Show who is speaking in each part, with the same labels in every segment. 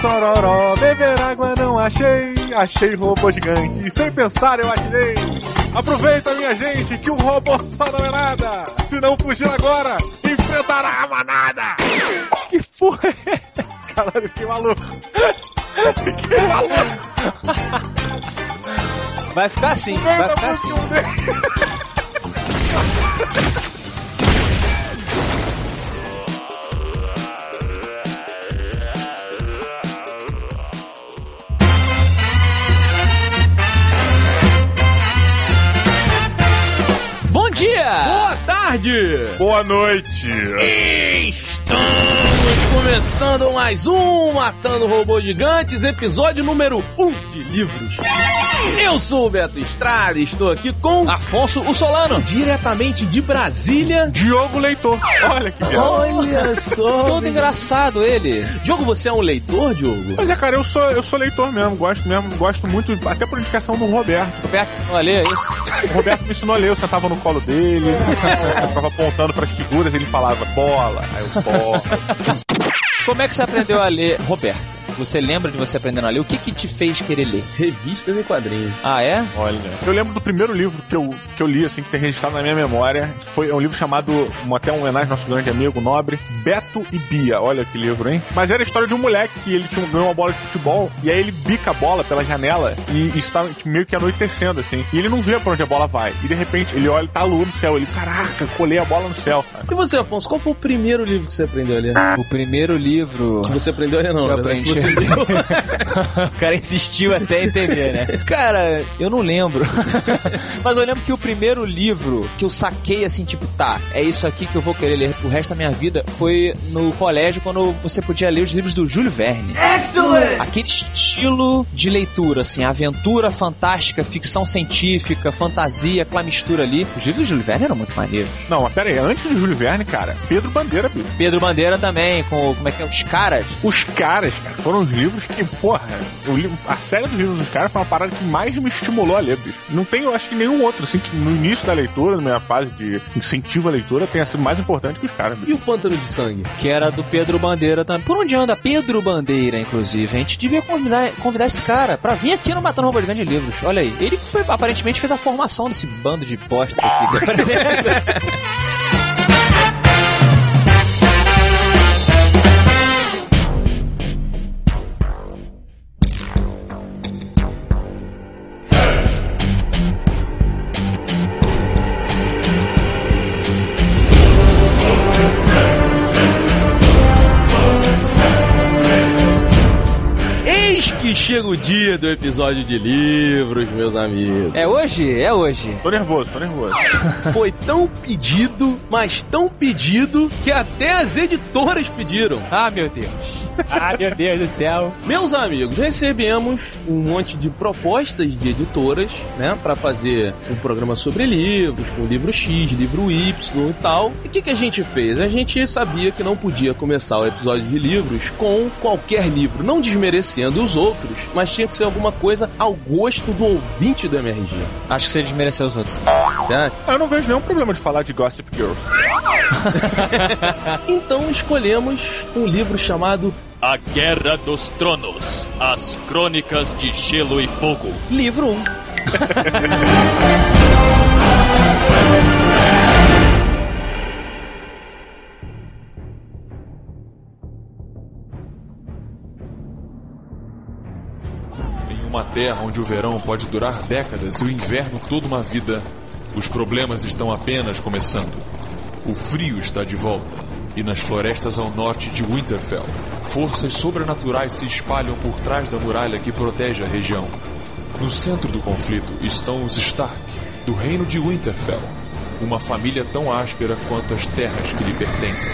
Speaker 1: tororó, beber água não achei, achei robô gigante, e sem pensar eu atirei. Aproveita, minha gente, que o robô só não é nada. Se não fugir agora, enfrentará a manada.
Speaker 2: Que porra é
Speaker 1: Caralho, que maluco. que maluco.
Speaker 2: Vai ficar assim, vai ficar assim. Dia!
Speaker 3: Boa tarde!
Speaker 1: Boa noite.
Speaker 3: Estamos começando mais um Matando Robôs Gigantes, episódio número 1 um de livros. Eu sou o Beto Estrada e estou aqui com
Speaker 2: Afonso o Solano.
Speaker 3: diretamente de Brasília.
Speaker 1: Diogo Leitor. Olha que piada.
Speaker 3: Olha só!
Speaker 2: Todo engraçado ele.
Speaker 3: Diogo, você é um leitor, Diogo?
Speaker 1: Mas é, cara, eu sou, eu sou leitor mesmo, gosto mesmo, gosto muito, até por indicação do Roberto.
Speaker 2: Roberto ensinou a ler, é isso?
Speaker 1: O Roberto me ensinou a ler, eu sentava no colo dele, eu ficava apontando pras figuras, ele falava bola, aí eu bola.
Speaker 2: Como é que você aprendeu a ler, Roberto? Você lembra de você aprendendo a ler? O que que te fez querer ler?
Speaker 3: Revistas e quadrinhos.
Speaker 2: Ah, é?
Speaker 1: Olha, eu lembro do primeiro livro que eu, que eu li, assim, que tem registrado na minha memória. Foi é um livro chamado, um, até uma homenagem ao nosso grande amigo nobre, Beto e Bia. Olha que livro, hein? Mas era a história de um moleque que ele tinha, ganhou uma bola de futebol e aí ele bica a bola pela janela e isso estava meio que anoitecendo, assim. E ele não vê pra onde a bola vai. E de repente ele olha e tá a lua no céu. Ele, caraca, colei a bola no céu. sabe?
Speaker 3: E você, Afonso, qual foi o primeiro livro que você aprendeu a ler?
Speaker 2: O primeiro livro.
Speaker 3: Que você aprendeu a ler, não?
Speaker 2: Que eu aprendi.
Speaker 3: que leu.
Speaker 2: o cara insistiu até entender, né? Cara, eu não lembro. Mas eu lembro que o primeiro livro que eu saquei assim, tipo, tá, é isso aqui que eu vou querer ler pro resto da minha vida, foi no colégio quando você podia ler os livros do Júlio Verne. Aquele estilo de leitura, assim, aventura fantástica, ficção científica, fantasia, aquela mistura ali. Os livros do Júlio Verne eram muito maneiros.
Speaker 1: Não, mas pera aí, antes do Júlio Verne, cara, Pedro Bandeira, bicho.
Speaker 2: Pedro Bandeira também, com como é que é? Os caras.
Speaker 1: Os caras, cara, foram os livros que, porra, li, a série dos livros dos caras foi uma parada que mais me estimulou a ler, bicho. Não tem, eu acho que nenhum outro, assim, que no início da leitura, na minha fase de incentivo à leitura, tenha sido mais importante que os caras, bicho.
Speaker 3: E o Pântano de Sangue?
Speaker 2: Que era do Pedro Bandeira também. Por onde anda Pedro Bandeira, inclusive? A gente devia convidar, convidar esse cara pra vir aqui no Matando Robô Gigante de Livros. Olha aí. Ele foi, aparentemente fez a formação desse bando de bosta aqui.
Speaker 3: que chega o dia do episódio de livros, meus amigos.
Speaker 2: é hoje? É hoje.
Speaker 1: Tô nervoso, tô nervoso.
Speaker 3: Foi tão pedido, mas tão pedido, que até as editoras pediram.
Speaker 2: Ah, meu Deus. Ah, meu Deus do céu.
Speaker 3: Meus amigos, recebemos um monte de propostas de editoras, né, para fazer um programa sobre livros, com livro X, livro Y e tal. E o que, que a gente fez? A gente sabia que não podia começar o episódio de livros com qualquer livro, não desmerecendo os outros, mas tinha que ser alguma coisa ao gosto do ouvinte do MRG.
Speaker 2: Acho que você desmereceu os outros.
Speaker 3: Certo?
Speaker 1: Eu não vejo nenhum problema de falar de Gossip Girl.
Speaker 3: Então escolhemos um livro chamado
Speaker 4: A Guerra dos Tronos As Crônicas de Gelo e Fogo.
Speaker 3: Livro 1.
Speaker 5: Em uma terra onde o verão pode durar décadas e o inverno toda uma vida, os problemas estão apenas começando. O frio está de volta. E nas florestas ao norte de Winterfell, forças sobrenaturais se espalham por trás da muralha que protege a região. No centro do conflito estão os Stark, do reino de Winterfell, uma família tão áspera quanto as terras que lhe pertencem.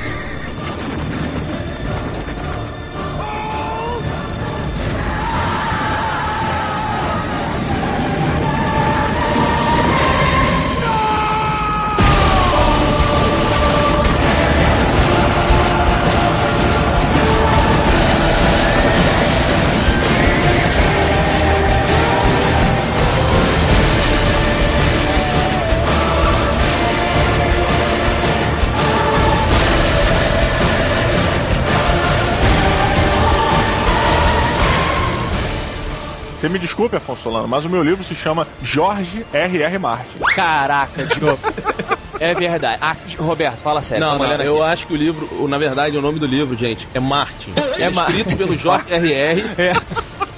Speaker 1: Você me desculpe, Afonso Solano, mas o meu livro se chama Jorge R.R. Martin.
Speaker 2: Caraca, Diogo. É verdade. Ah, Roberto, fala sério.
Speaker 3: Não, não, eu
Speaker 2: aqui.
Speaker 3: acho que o livro, na verdade, o nome do livro, gente, é Martin.
Speaker 2: É
Speaker 3: É escrito pelo Jorge R.R.
Speaker 2: É.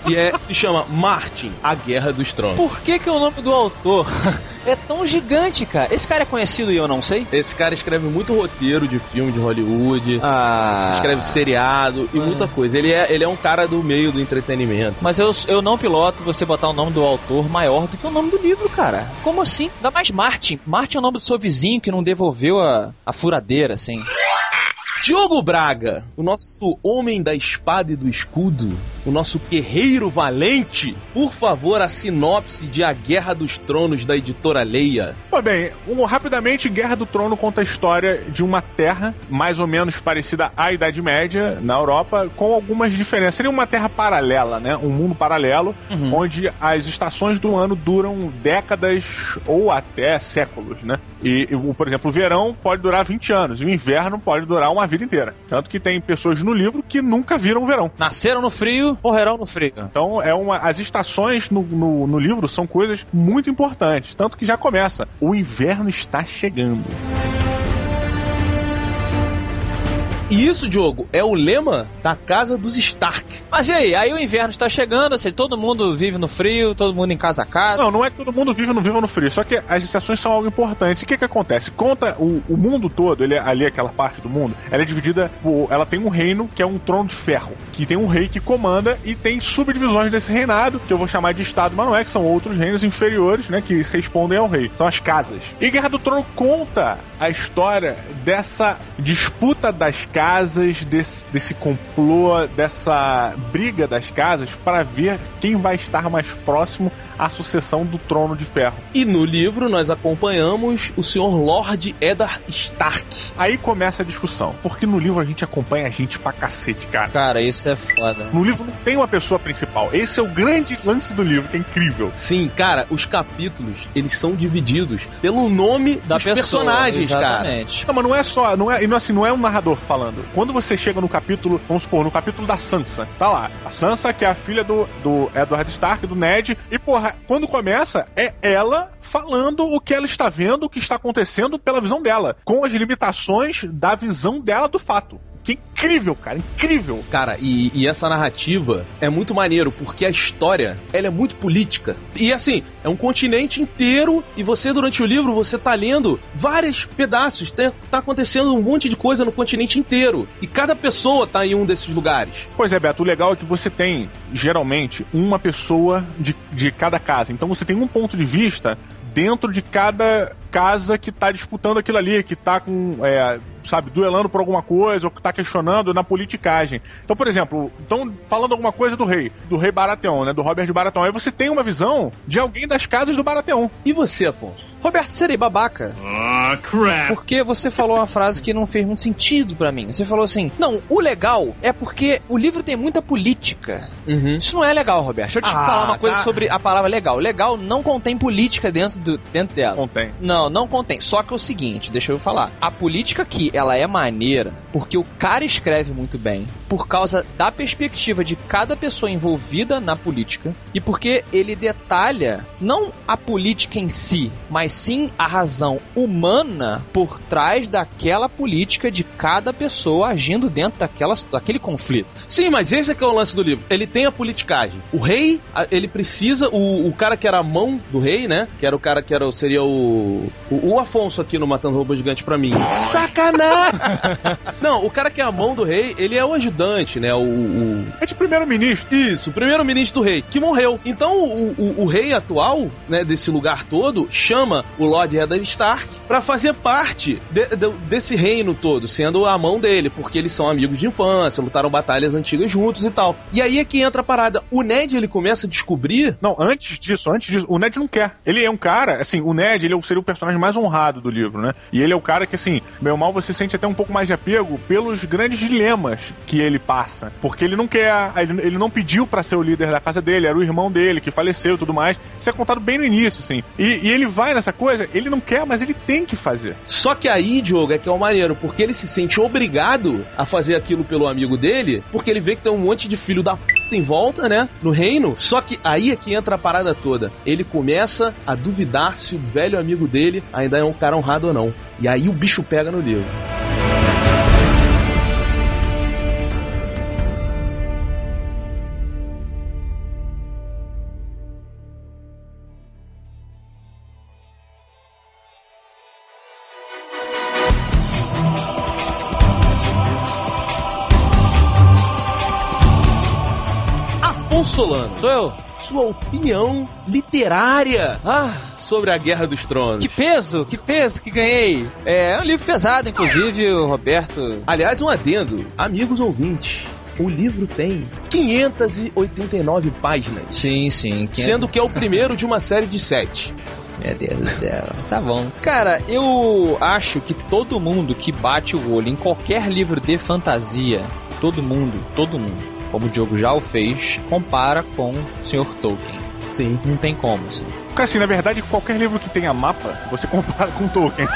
Speaker 3: e é, se chama Martin, A Guerra dos Tronos.
Speaker 2: Por que, que o nome do autor é tão gigante, cara? Esse cara é conhecido e eu não sei?
Speaker 3: Esse cara escreve muito roteiro de filme de Hollywood,
Speaker 2: Ah.
Speaker 3: escreve seriado e muita coisa. Ele é, ele é um cara do meio do entretenimento.
Speaker 2: Mas eu, eu não piloto você botar o nome do autor maior do que o nome do livro, cara. Como assim? Ainda mais Martin. Martin é o nome do seu vizinho que não devolveu a, a furadeira, assim.
Speaker 3: Diogo Braga, o nosso homem da espada e do escudo, o nosso guerreiro valente, por favor, a sinopse de A Guerra dos Tronos da editora Leia.
Speaker 1: Pô, bem, um, rapidamente, Guerra do Trono conta a história de uma terra mais ou menos parecida à Idade Média na Europa, com algumas diferenças. Seria uma terra paralela, né? Um mundo paralelo,
Speaker 2: Uhum.
Speaker 1: onde as estações do ano duram décadas ou até séculos, né? E, e, por exemplo, o verão pode durar 20 anos, e o inverno pode durar uma vida inteira. Tanto que tem pessoas no livro que nunca viram o verão.
Speaker 2: Nasceram no frio, morrerão no frio.
Speaker 1: Então, é uma, as estações no, no, no livro são coisas muito importantes. Tanto que já começa. O inverno está chegando.
Speaker 3: E isso, Diogo, é o lema da casa dos Stark.
Speaker 2: Mas e aí? Aí o inverno está chegando, ou seja, todo mundo vive no frio, todo mundo em casa a casa.
Speaker 1: Não, não é que todo mundo vive ou não viva no frio. Só que as estações são algo importante. E o que que acontece? Conta o, o mundo todo, ele, é- ali aquela parte do mundo, ela é dividida por... Ela tem um reino que é um trono de ferro. Que tem um rei que comanda e tem subdivisões desse reinado, que eu vou chamar de estado, mas não é, que são outros reinos inferiores, né? Que respondem ao rei. São as casas. E Guerra do Trono conta a história dessa disputa das casas, desse, desse complô, dessa briga das casas para ver quem vai estar mais próximo à sucessão do trono de ferro.
Speaker 3: E no livro nós acompanhamos o senhor Lord Eddard Stark.
Speaker 1: Aí começa a discussão, porque no livro a gente acompanha a gente pra cacete, cara.
Speaker 2: Cara, isso é foda.
Speaker 1: No livro não tem uma pessoa principal. Esse é o grande lance do livro, que é incrível.
Speaker 3: Sim, cara, os capítulos, eles são divididos pelo nome
Speaker 2: Da
Speaker 3: dos
Speaker 2: pessoa,
Speaker 3: personagens, cara.
Speaker 2: exatamente.
Speaker 1: Não, mas não é só, não é, e não, assim, não é um narrador falando. Quando você chega no capítulo, vamos supor, no capítulo da Sansa, tá lá. A Sansa, que é a filha do, do Edward Stark, do Ned, e porra, quando começa, é ela falando o que ela está vendo, o que está acontecendo pela visão dela, com as limitações da visão dela do fato. Que incrível, cara, incrível.
Speaker 3: Cara, e, e essa narrativa é muito maneiro, porque a história, ela é muito política. E assim, é um continente inteiro, e você, durante o livro, você tá lendo vários pedaços, tá, tá acontecendo um monte de coisa no continente inteiro. E cada pessoa tá em um desses lugares.
Speaker 1: Pois é, Beto, o legal é que você tem, geralmente, uma pessoa de, de cada casa. Então você tem um ponto de vista dentro de cada casa que tá disputando aquilo ali, que tá com. é, sabe, duelando por alguma coisa, ou que tá questionando na politicagem. Então, por exemplo, estão falando alguma coisa do rei, do rei Baratheon, né? Do Robert de Baratheon. Aí você tem uma visão de alguém das casas do Baratheon.
Speaker 3: E você, Afonso?
Speaker 2: Roberto, serei babaca. Porque você falou uma frase que não fez muito sentido pra mim. Você falou assim: Não, o legal é porque o livro tem muita política.
Speaker 3: Uhum.
Speaker 2: Isso não é legal, Roberto. Deixa eu te
Speaker 3: Ah,
Speaker 2: falar uma coisa
Speaker 3: tá.
Speaker 2: sobre a palavra legal. Legal não contém política dentro, do, dentro dela.
Speaker 1: Contém.
Speaker 2: Não, não contém. Só que é o seguinte, deixa eu falar. A política aqui, ela é maneira porque o cara escreve muito bem, por causa da perspectiva de cada pessoa envolvida na política e porque ele detalha não a política em si, mas sim a razão humana por trás daquela política de cada pessoa agindo dentro daquela, daquele conflito.
Speaker 3: Sim, mas esse é que é o lance do livro. Ele tem a politicagem. O rei, ele precisa. O, o cara que era a mão do rei, né? Que era o cara que era, seria o, o. o Afonso aqui no Matando Robô Gigante pra mim. Sacanagem! Não, o cara que é a mão do rei, ele é o ajudante, né? O. o-
Speaker 1: É de primeiro-ministro.
Speaker 3: isso, o primeiro-ministro do rei, que morreu. Então o, o- o rei atual, né, desse lugar todo, chama o Lord Eddard Stark pra fazer parte de- de- desse reino todo, sendo a mão dele, porque eles são amigos de infância, lutaram batalhas antigas juntos e tal. E aí é que entra a parada. O Ned, ele começa a descobrir
Speaker 1: Não, antes disso, antes disso, o Ned não quer. Ele é um cara, assim, o Ned, ele é o- seria o personagem mais honrado do livro, né? E ele é o cara que, assim, meu mal você sente até um pouco mais de apego pelos grandes dilemas que ele passa. Porque ele não quer, ele, ele não pediu para ser o líder da casa dele, era o irmão dele que faleceu e tudo mais. Isso é contado bem no início, assim. E, e ele vai nessa coisa, ele não quer, mas ele tem que fazer.
Speaker 3: Só que aí, Diogo, é que é o maneiro, porque ele se sente obrigado a fazer aquilo pelo amigo dele, porque ele vê que tem um monte de filho da p em volta, né? No reino. Só que aí é que entra a parada toda. Ele começa a duvidar se o velho amigo dele ainda é um cara honrado ou não. E aí o bicho pega no livro.
Speaker 2: Sou eu.
Speaker 3: sua opinião literária
Speaker 2: Ah,
Speaker 3: sobre a Guerra dos Tronos.
Speaker 2: que peso, que peso que ganhei. É, é um livro pesado, inclusive, o Roberto.
Speaker 3: Aliás, um adendo, amigos ouvintes. O livro tem 589 páginas.
Speaker 2: Sim, sim.
Speaker 3: Sendo que é o primeiro de uma série de sete.
Speaker 2: Meu Deus do céu. Tá bom. Cara, eu acho que todo mundo que bate o olho em qualquer livro de fantasia, todo mundo, todo mundo, como o Diogo já o fez, compara com o Sr. Tolkien.
Speaker 3: Sim.
Speaker 2: Não tem como, assim.
Speaker 1: Porque assim, na verdade, qualquer livro que tenha mapa, você compara com Tolkien.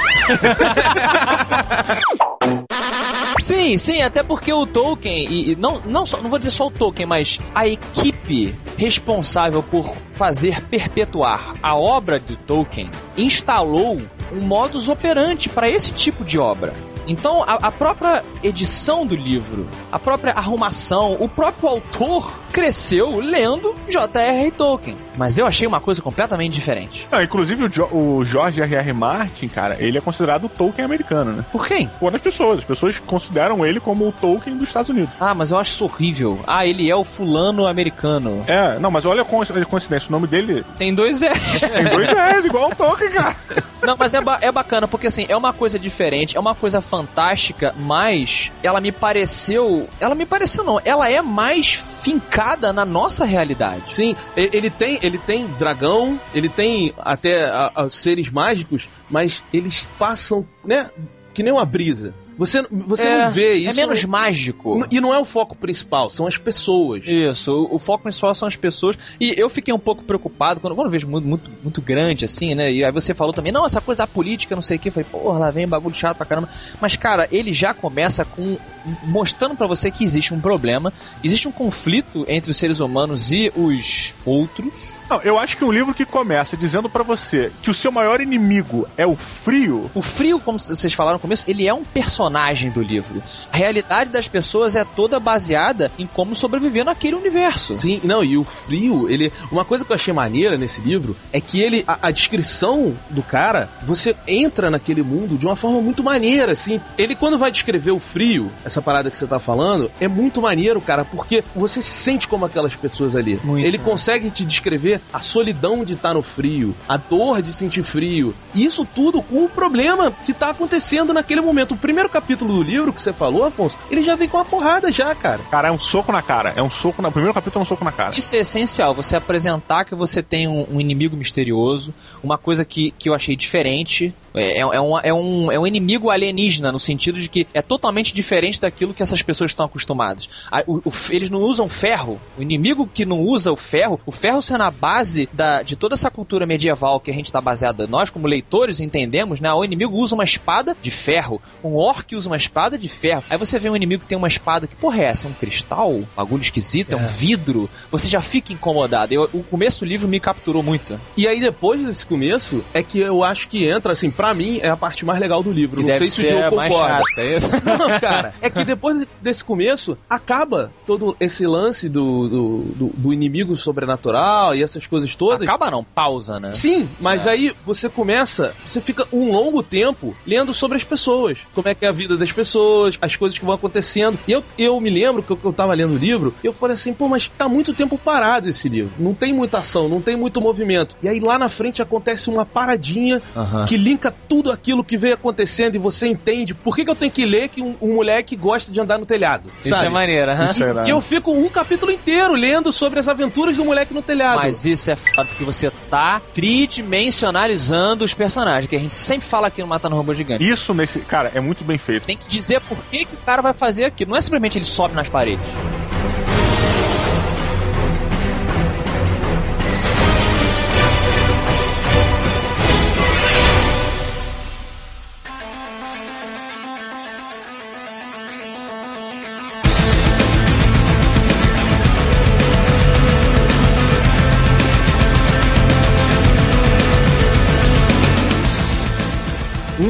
Speaker 2: Sim, sim, até porque o Tolkien, e, e não, não, só, não vou dizer só o Tolkien, mas a equipe responsável por fazer perpetuar a obra do Tolkien instalou um modus operandi para esse tipo de obra. Então, a, a própria edição do livro, a própria arrumação, o próprio autor cresceu lendo J.R.R. Tolkien. Mas eu achei uma coisa completamente diferente.
Speaker 1: Não, inclusive o, jo o George R.R. Martin, cara, ele é considerado o Tolkien americano, né?
Speaker 2: Por quem?
Speaker 1: Por as pessoas. As pessoas consideram ele como o Tolkien dos Estados Unidos.
Speaker 2: Ah, mas eu acho isso horrível. Ah, ele é o fulano americano.
Speaker 1: É, não, mas olha a co- a coincidência. O nome dele
Speaker 2: Tem dois é.
Speaker 1: tem dois R's, igual o Tolkien, cara.
Speaker 2: Não, mas é, ba- é bacana, porque assim, é uma coisa diferente, é uma coisa fantástica, mas ela me pareceu. Ela me pareceu não, ela é mais fincada na nossa realidade.
Speaker 3: Sim, ele tem, ele tem dragão, ele tem até a- a- seres mágicos, mas eles passam, né, que nem uma brisa. Você, você
Speaker 2: é,
Speaker 3: não vê isso.
Speaker 2: É menos mágico.
Speaker 3: E não é o foco principal, são as pessoas.
Speaker 2: Isso, o, o foco principal são as pessoas. E eu fiquei um pouco preocupado quando, quando eu vejo muito, muito, muito grande, assim, né? E aí você falou também, não, essa coisa da política, não sei o que. Eu falei, porra, lá vem bagulho chato pra caramba. Mas, cara, ele já começa com. mostrando pra você que existe um problema, existe um conflito entre os seres humanos e os outros.
Speaker 1: Não, eu acho que um livro que começa dizendo pra você que o seu maior inimigo é o frio.
Speaker 2: O frio, como vocês falaram no começo, ele é um personagem do livro. A realidade das pessoas é toda baseada em como sobreviver naquele universo.
Speaker 3: Sim, não, e o frio, ele. Uma coisa que eu achei maneira nesse livro é que ele. A, a descrição do cara, você entra naquele mundo de uma forma muito maneira, assim. Ele, quando vai descrever o frio, essa parada que você tá falando, é muito maneiro, cara, porque você se sente como aquelas pessoas ali.
Speaker 2: Muito,
Speaker 3: ele
Speaker 2: né?
Speaker 3: consegue te descrever a solidão de estar no frio, a dor de sentir frio. E isso tudo com o problema que tá acontecendo naquele momento. O primeiro capítulo do livro que você falou, Afonso, ele já vem com uma porrada já, cara.
Speaker 1: Cara, é um soco na cara. É um soco na. O primeiro capítulo é um soco na cara.
Speaker 2: Isso é essencial, você apresentar que você tem um, um inimigo misterioso, uma coisa que, que eu achei diferente. É, é, é um, é, um, é um inimigo alienígena, no sentido de que é totalmente diferente daquilo que essas pessoas estão acostumadas. A- o- o- eles não usam ferro. O inimigo que não usa o ferro, o ferro sendo a base da, de toda essa cultura medieval que a gente está baseada, nós como leitores entendemos, né? O inimigo usa uma espada de ferro, um orc usa uma espada de ferro. Aí você vê um inimigo que tem uma espada que, porra, é essa? É um cristal? Bagulho esquisito? É, um vidro? Você já fica incomodado. Eu- o começo do livro me capturou muito.
Speaker 3: E aí, depois desse começo, é que eu acho que entra, assim, pra mim, é a parte mais legal do livro.
Speaker 2: Que
Speaker 3: Não sei se o Diogo
Speaker 2: mais
Speaker 3: concorda.
Speaker 2: chato, é isso?
Speaker 3: Não, cara, é que depois desse começo, acaba todo esse lance do, do, do- do inimigo sobrenatural e essas coisas todas.
Speaker 2: Acaba não, pausa, né?
Speaker 3: Sim, mas aí você começa, você fica um longo tempo lendo sobre as pessoas, como é que é a vida das pessoas, as coisas que vão acontecendo. E eu, eu me lembro que eu, que eu tava lendo o livro, eu falei assim, pô, mas tá muito tempo parado esse livro. Não tem muita ação, não tem muito movimento. E aí lá na frente acontece uma paradinha
Speaker 2: Aham.
Speaker 3: que linka explica tudo aquilo que veio acontecendo e você entende por que, que eu tenho que ler que um, um moleque gosta de andar no telhado.
Speaker 2: Isso
Speaker 3: sabe?
Speaker 2: é maneiro, aham.
Speaker 1: Isso é
Speaker 3: E eu fico um capítulo inteiro lendo sobre as aventuras do moleque no telhado.
Speaker 2: Mas isso é foda porque você tá tridimensionalizando os personagens, que a gente sempre fala aqui no Matando Robô Gigante.
Speaker 1: Isso nesse. Cara, é muito bem feito.
Speaker 2: Tem que dizer por que, que o cara vai fazer aquilo. Não é simplesmente ele sobe nas paredes.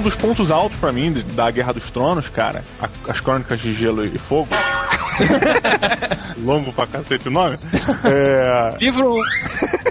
Speaker 1: Um dos pontos altos pra mim da Guerra dos Tronos, cara, as Crônicas de Gelo e Fogo. Longo pra cacete o nome. É,
Speaker 2: Livro 1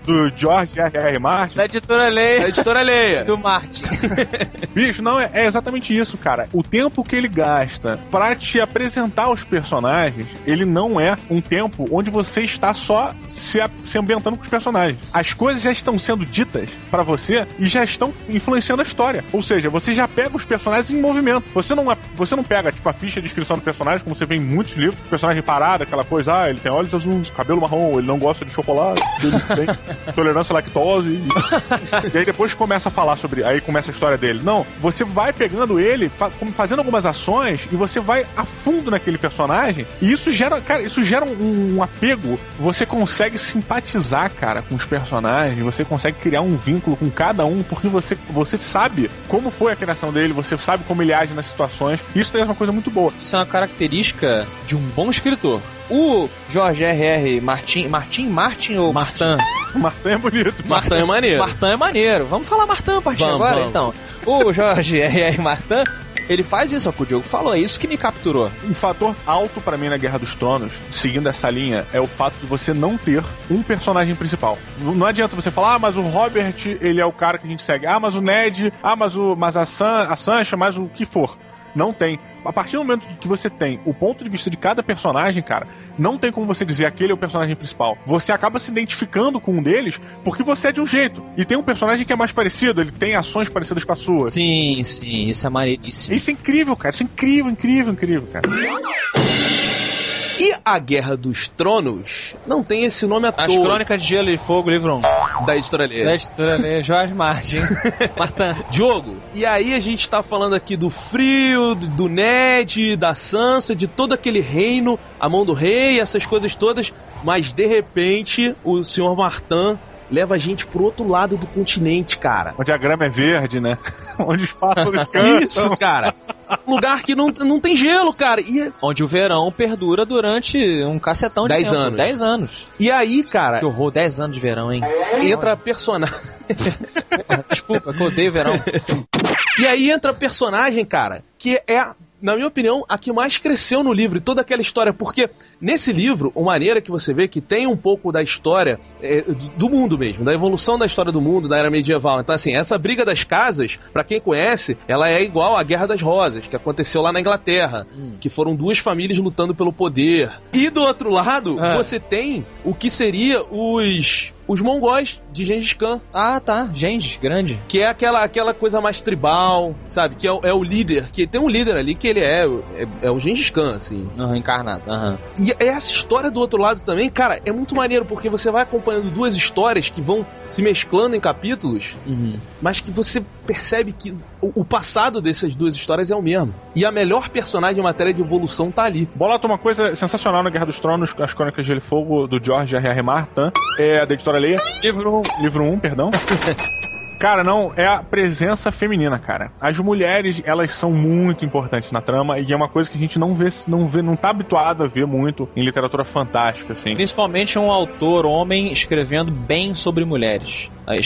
Speaker 1: do George R.R. Martin.
Speaker 2: da editora
Speaker 3: Da
Speaker 2: Leia
Speaker 3: editora Leia.
Speaker 2: do Martin.
Speaker 1: Bicho, não, é, é exatamente isso, cara. O tempo que ele gasta pra te apresentar os personagens, ele não é um tempo onde você está só se, se ambientando com os personagens. As coisas já estão sendo ditas pra você e já estão influenciando a história. Ou seja, você já pega os personagens em movimento. Você não, é- você não pega, tipo, a ficha de descrição do personagem, como você vê em muitos livros, personagem parado, aquela coisa, ah, ele tem olhos azuis, cabelo marrom, ele não gosta de chocolate, ele tem tolerância à lactose. E, e aí depois começa a falar sobre. Aí começa a história dele. Não, você vai pegando ele, fazendo algumas ações, e você vai a fundo naquele personagem, e isso gera, cara, isso gera um, um apego. Você consegue simpatizar, cara, com os personagens, você consegue criar um vínculo com cada um, porque você, você sabe como foi a criação dele, você sabe como ele age nas situações. Isso é uma coisa muito boa.
Speaker 2: Isso é uma característica de um bom escritor. O George R.R. Martin, Martin, Martin ou Martin?
Speaker 1: O Martin é bonito.
Speaker 3: Martin é maneiro.
Speaker 2: Martin é maneiro. Vamos falar Martin a partir
Speaker 3: Vamos,
Speaker 2: agora,
Speaker 3: vamos.
Speaker 2: então. O Jorge R.R. Martin, ele faz isso, é o que o Diogo falou, é isso que me capturou.
Speaker 1: Um fator alto pra mim na Guerra dos Tronos, seguindo essa linha, é o fato de você não ter um personagem principal. Não adianta você falar, ah, mas o Robert, ele é o cara que a gente segue. Ah, mas o Ned, ah, mas, o, mas a, San, a Sancha, mas o que for. Não tem. A partir do momento que você tem o ponto de vista de cada personagem, cara, não tem como você dizer aquele é o personagem principal. Você acaba se identificando com um deles porque você é de um jeito. E tem um personagem que é mais parecido, ele tem ações parecidas com a sua.
Speaker 2: Sim, sim, isso é maneiríssimo.
Speaker 1: Isso é incrível, cara. Isso é incrível, incrível, incrível, cara.
Speaker 3: E a Guerra dos Tronos não tem esse nome à
Speaker 2: As
Speaker 3: toa
Speaker 2: Crônicas de Gelo e Fogo, livro 1.
Speaker 3: da editora Leia.
Speaker 2: Da editora Leia, Jorge Martin. Martin.
Speaker 3: Diogo, e aí a gente tá falando aqui do frio, do do Ned, da Sansa, de todo aquele reino, a mão do rei, essas coisas todas, mas de repente o senhor Martin leva a gente pro outro lado do continente, cara.
Speaker 1: Onde a grama é verde, né? Onde os pássaros cantam.
Speaker 3: Isso, cara. Lugar que não, não tem gelo, cara. E,
Speaker 2: Onde o verão perdura durante um cacetão de
Speaker 3: Dez
Speaker 2: tempo.
Speaker 3: anos.
Speaker 2: 10 anos.
Speaker 3: e aí, cara,
Speaker 2: Que horror, 10 anos de verão, hein?
Speaker 3: entra personagem.
Speaker 2: Desculpa, que eu odeio verão.
Speaker 3: E aí entra personagem, cara, que é, na minha opinião, a que mais cresceu no livro e toda aquela história, porque nesse livro, uma maneira que você vê que tem um pouco da história é, do mundo mesmo, da evolução da história do mundo, da era medieval. Então, assim, essa briga das casas, pra quem conhece, ela é igual à Guerra das Rosas, que aconteceu lá na Inglaterra, que foram duas famílias lutando pelo poder. E do outro lado,
Speaker 2: É.
Speaker 3: você tem o que seria os os mongóis de Gengis Khan,
Speaker 2: Ah, tá. Gengis, grande.
Speaker 3: que é aquela, aquela coisa mais tribal, sabe? Que é, o- é o líder, que tem um líder ali que ele é, é, é o Gengis Khan, assim.
Speaker 2: Aham, encarnado. Aham.
Speaker 3: E essa história do outro lado também, cara, é muito maneiro, porque você vai acompanhando duas histórias que vão se mesclando em capítulos,
Speaker 2: Uhum.
Speaker 3: mas que você percebe que o, o passado dessas duas histórias é o mesmo. E a melhor personagem em matéria de evolução tá ali.
Speaker 1: Bola uma coisa sensacional na Guerra dos Tronos, as Crônicas de Gelo e Fogo, do George R.R. Martin, é da editora Leia,
Speaker 2: Livro
Speaker 1: livro 1, perdão. Cara, não, é a presença feminina, cara. As mulheres, elas são muito importantes na trama e é uma coisa que a gente não vê, não vê, não tá habituado a ver muito em literatura fantástica, assim.
Speaker 2: Principalmente um autor homem escrevendo bem sobre mulheres. Ah,
Speaker 3: É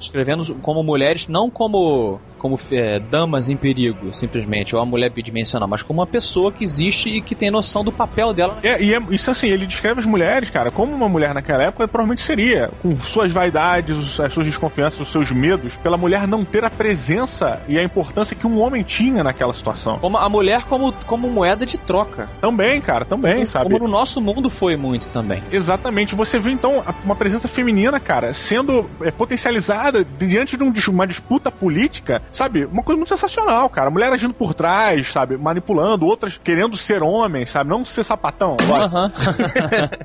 Speaker 2: escrevendo como mulheres, não como como é, damas em perigo, simplesmente, ou a mulher bidimensional, mas como uma pessoa que existe e que tem noção do papel dela.
Speaker 1: É, e é, isso assim, ele descreve as mulheres, cara, como uma mulher naquela época provavelmente seria, com suas vaidades, as suas desconfianças, os seus medos, pela mulher não ter a presença e a importância que um homem tinha naquela situação.
Speaker 2: Como a mulher como, como moeda de troca.
Speaker 1: Também, cara, também, sabe?
Speaker 2: Como no nosso mundo foi muito também.
Speaker 1: Exatamente. Você vê então uma presença feminina, cara, sendo é, potencializada diante de um uma disputa política sabe? Uma coisa muito sensacional, cara. Mulher agindo por trás, sabe? Manipulando, outras querendo ser homens, sabe? Não ser sapatão.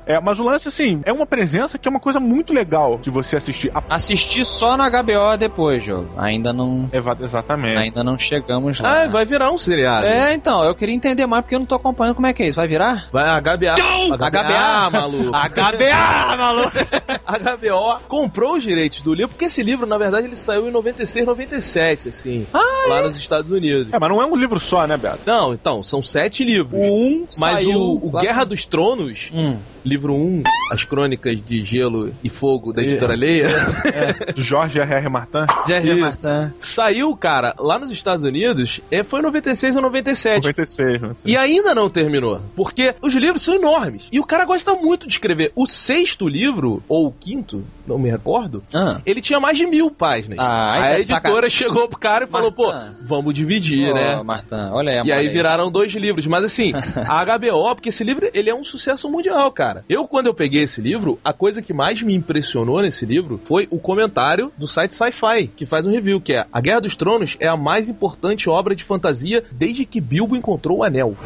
Speaker 1: É, mas o lance, assim, é uma presença que é uma coisa muito legal de você assistir. A-
Speaker 2: Assisti só na HBO depois, jogo. Ainda não.
Speaker 1: Eva- Exatamente.
Speaker 2: Ainda não chegamos lá.
Speaker 3: Ah, vai virar um seriado.
Speaker 2: É, então, eu queria entender mais porque eu não tô acompanhando como é que é isso. Vai virar?
Speaker 3: Vai a HBA.
Speaker 2: HBA,
Speaker 3: maluco.
Speaker 2: HBA, maluco!
Speaker 3: A HBO comprou os direitos do livro, porque esse livro, na verdade, ele saiu em 96, 97, assim, lá nos Estados Unidos.
Speaker 1: É, mas não é um livro só, né, Beto?
Speaker 3: Não, então, são sete livros.
Speaker 2: O um
Speaker 3: Mas
Speaker 2: saiu
Speaker 3: o, o
Speaker 2: lá-
Speaker 3: Guerra dos Tronos,
Speaker 2: Hum.
Speaker 3: livro 1, As Crônicas de Gelo e Fogo da editora Leia,
Speaker 1: Do Jorge R.R. Martin.
Speaker 3: Isso.
Speaker 2: Martin.
Speaker 3: saiu, cara, lá nos Estados Unidos, é, foi em 96 ou 97.
Speaker 1: 96, né?
Speaker 3: E ainda não terminou, porque os livros são enormes. E o cara gosta muito de escrever. O sexto livro, ou o quinto, não me recordo,
Speaker 2: Ah.
Speaker 3: ele tinha mais de mil páginas.
Speaker 2: Ah, tá
Speaker 3: a
Speaker 2: de
Speaker 3: editora chegou pro cara e falou, pô, vamos dividir,
Speaker 2: Ô,
Speaker 3: né?
Speaker 2: Martin, olha aí
Speaker 3: E aí
Speaker 2: mole
Speaker 3: viraram dois livros. Mas assim, a HBO, porque esse livro ele é um sucesso mundial, cara. Eu, quando eu peguei esse livro, a coisa que mais me impressionou nesse livro foi o comentário do site Sci-Fi, que faz um review, que é A Guerra dos Tronos é a mais importante obra de fantasia desde que Bilbo encontrou o anel.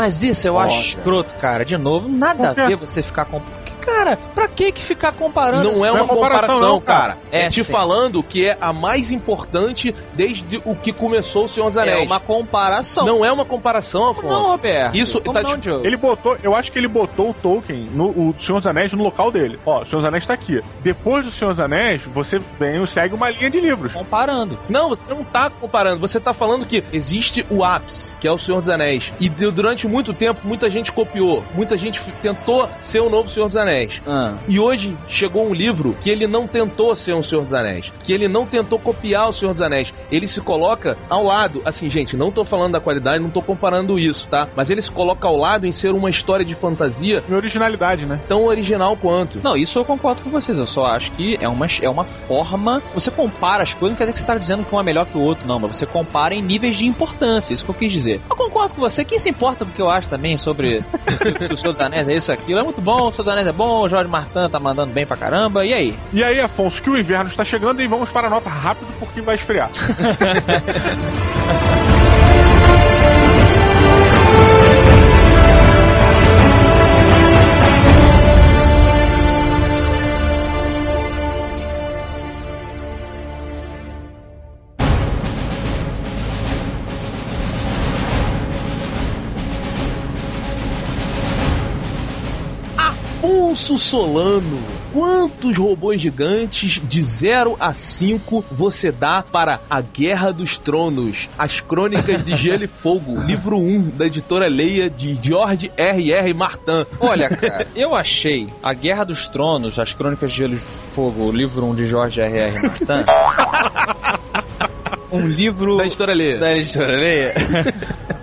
Speaker 2: Mas isso eu acho escroto, cara. De novo, nada a ver você ficar comparando. Porque, cara, pra que que ficar comparando?
Speaker 3: Não é
Speaker 2: assim?
Speaker 3: uma comparação,
Speaker 1: não,
Speaker 3: cara. É,
Speaker 2: É,
Speaker 3: te
Speaker 2: sim.
Speaker 3: falando que é a mais importante desde o que começou o Senhor dos
Speaker 2: É
Speaker 3: Anéis.
Speaker 2: uma comparação.
Speaker 3: Não é uma comparação, Afonso.
Speaker 2: Não, Roberto.
Speaker 3: Isso
Speaker 2: Como
Speaker 3: tá
Speaker 2: não, Diogo?
Speaker 1: Ele botou, eu acho que ele botou o Tolkien, no, o Senhor dos Anéis, no local dele. Ó, o Senhor dos Anéis tá aqui. Depois do Senhor dos Anéis, você vem e segue uma linha de livros.
Speaker 2: Comparando.
Speaker 3: Não, você não tá comparando. Você tá falando que existe o ápice, que é o Senhor dos Anéis. E de- durante muito tempo, muita gente copiou. Muita gente tentou ser o novo Senhor dos Anéis.
Speaker 2: Ah.
Speaker 3: E hoje chegou um livro que ele não tentou ser um Senhor dos Anéis. Que ele não tentou copiar o Senhor dos Anéis. Ele se coloca ao lado. Assim, gente, não tô falando da qualidade, não tô comparando isso, tá? Mas ele se coloca ao lado em ser uma história de fantasia
Speaker 1: Minha originalidade, né?
Speaker 3: tão original quanto.
Speaker 2: Não, isso eu concordo com vocês. Eu só acho que é uma, é uma forma. Você compara as coisas, não quer dizer que você tá dizendo que um é melhor que o outro, não. Mas você compara em níveis de importância. Isso que eu quis dizer. Eu concordo com você. Quem se importa com o que eu acho também sobre se, se o Senhor dos Anéis é isso, aquilo? É muito bom, o Senhor dos Anéis é bom, o Jorge Martin tá mandando bem pra caramba. E aí?
Speaker 1: E aí, Afonso, que o inverno está chegando e vamos para a nota rápido porque vai esfriar.
Speaker 3: Afonso Solano, quantos robôs gigantes de 0 a 5 você dá para A Guerra dos Tronos, As Crônicas de Gelo e Fogo, livro 1 da editora Leia de George R. R. Martin?
Speaker 2: Olha, cara, eu achei A Guerra dos Tronos, As Crônicas de Gelo e Fogo, o livro 1 de Jorge R. R. Martin. um livro.
Speaker 3: Da editora Leia.
Speaker 2: da editora Leia.